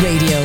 Radio,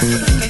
Thank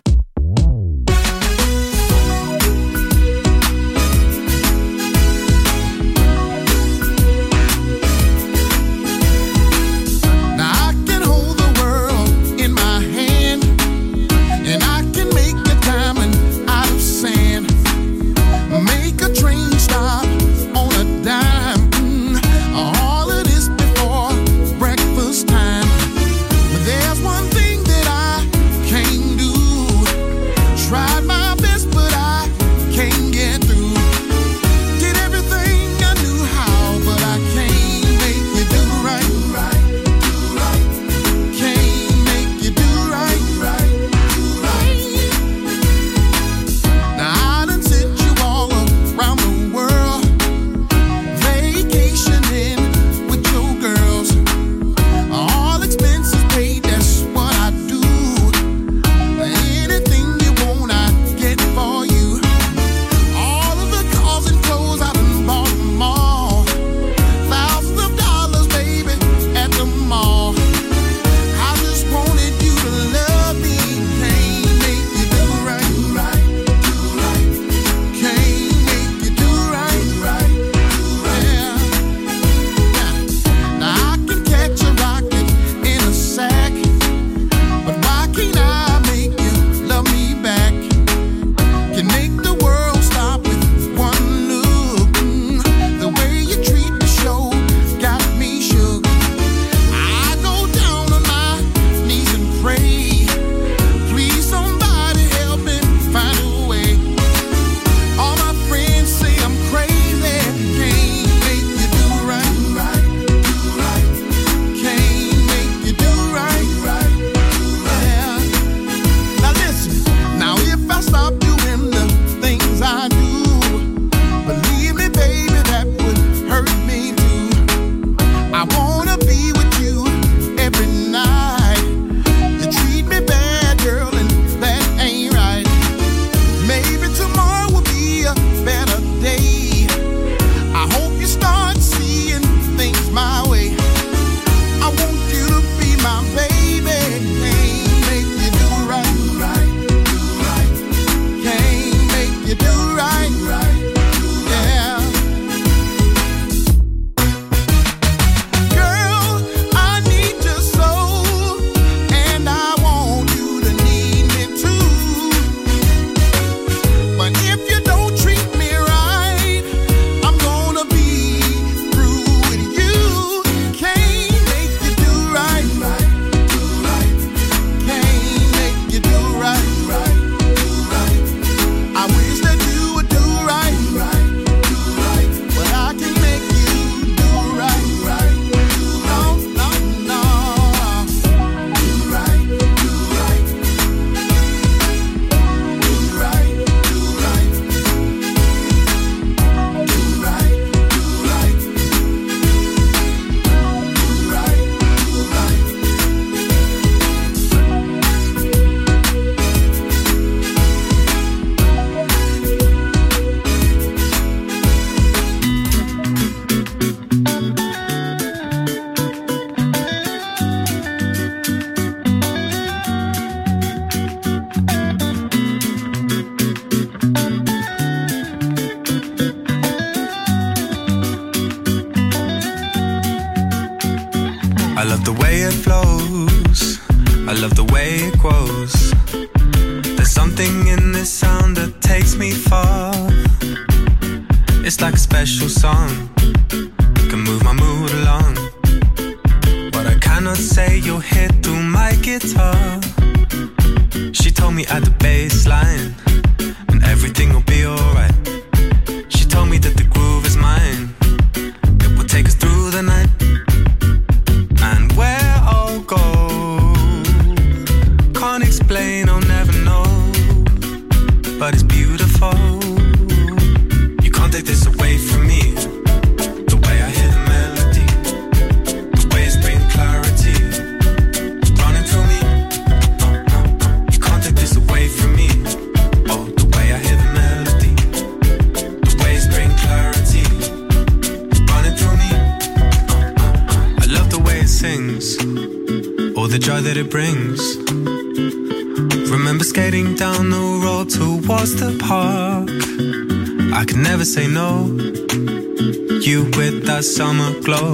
you with that summer glow.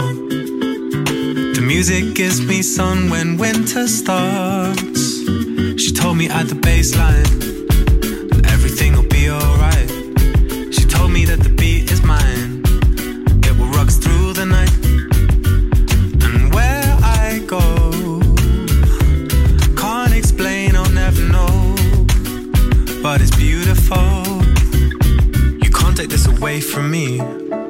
The music gives me sun when winter starts. She told me at the baseline that everything will be alright. She told me that the beat is mine. It will rock through the night. And where I go, can't explain, I'll never know. But it's beautiful. You can't take this away from me.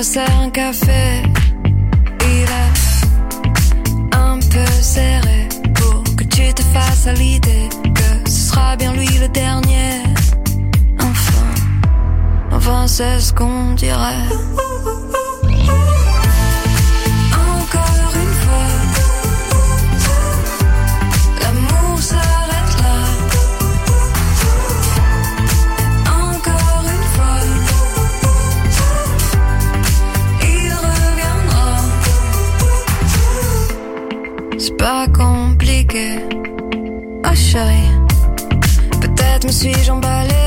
Resserre un café. Il est un peu serré pour que tu te fasses à l'idée que ce sera bien lui le dernier. Enfin, enfin c'est ce qu'on dirait. shy. Peut-être me suis-je emballé,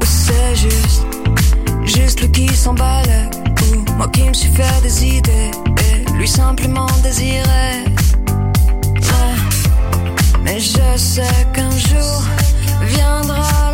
ou c'est juste, juste lui qui s'emballe, ou moi qui me suis fait des idées, et lui simplement désiré. Mais je sais qu'un jour viendra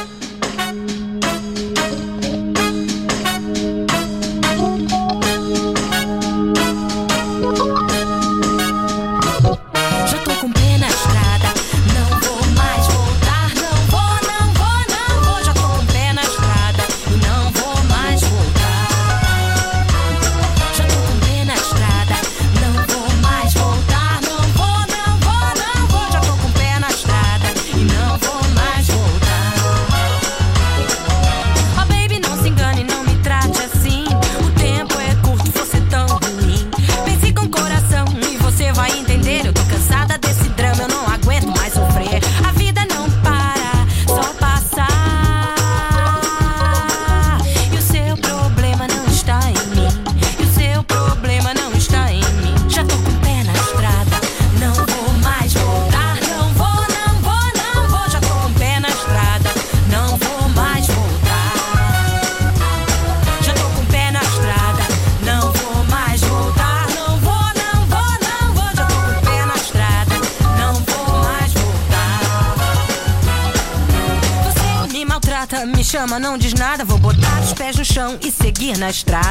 na estrada.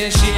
this.